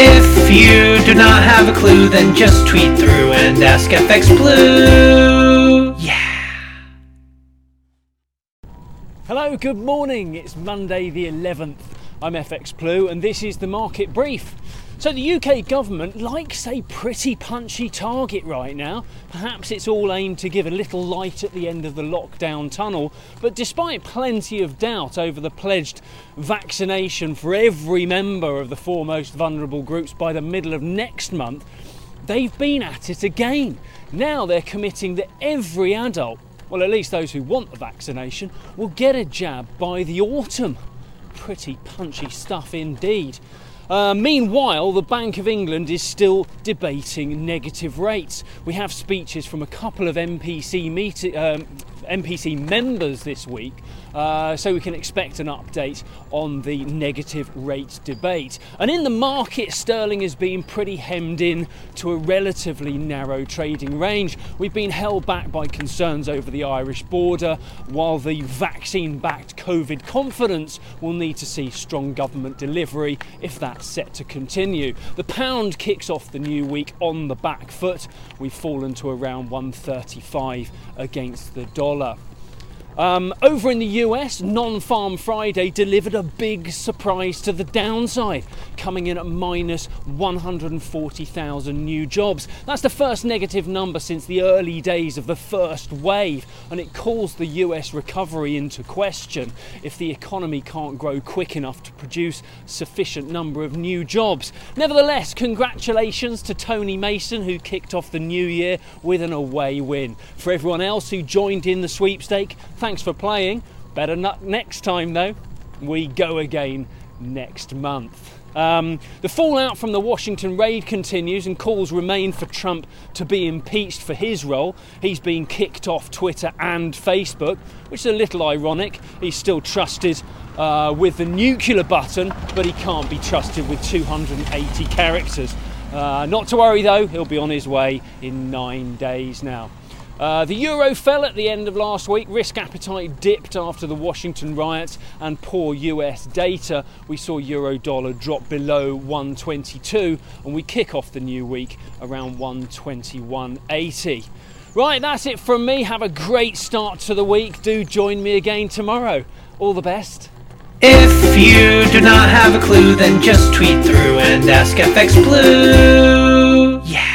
If you do not have a clue, then just tweet through and ask FX Blue. Yeah. Hello, good morning. It's Monday the 11th. I'm FX Blue and this is the market brief. So, the UK government likes a pretty punchy target right now. Perhaps it's all aimed to give a little light at the end of the lockdown tunnel, but despite plenty of doubt over the pledged vaccination for every member of the four most vulnerable groups by the middle of next month, they've been at it again. Now they're committing that every adult, well, at least those who want the vaccination, will get a jab by the autumn. Pretty punchy stuff indeed. Uh, meanwhile, the Bank of England is still debating negative rates. We have speeches from a couple of MPC meet- um, MPC members this week, uh, so we can expect an update on the negative rate debate. And in the market, sterling has been pretty hemmed in to a relatively narrow trading range. We've been held back by concerns over the Irish border, while the vaccine backed COVID confidence will need to see strong government delivery if set to continue. The pound kicks off the new week on the back foot. We've fallen to around 135 against the dollar. Um, over in the US, Non Farm Friday delivered a big surprise to the downside, coming in at minus 140,000 new jobs. That's the first negative number since the early days of the first wave, and it calls the US recovery into question if the economy can't grow quick enough to produce sufficient number of new jobs. Nevertheless, congratulations to Tony Mason, who kicked off the new year with an away win. For everyone else who joined in the sweepstake, thanks for playing. Better not next time though. We go again next month. Um, the fallout from the Washington raid continues, and calls remain for Trump to be impeached for his role. He's been kicked off Twitter and Facebook, which is a little ironic. He's still trusted uh, with the nuclear button, but he can't be trusted with 280 characters. Uh, not to worry though, he'll be on his way in nine days now. Uh, the euro fell at the end of last week. Risk appetite dipped after the Washington riots and poor US data. We saw euro dollar drop below 122 and we kick off the new week around 121.80. Right, that's it from me. Have a great start to the week. Do join me again tomorrow. All the best. If you do not have a clue, then just tweet through and ask FX Blue. Yeah.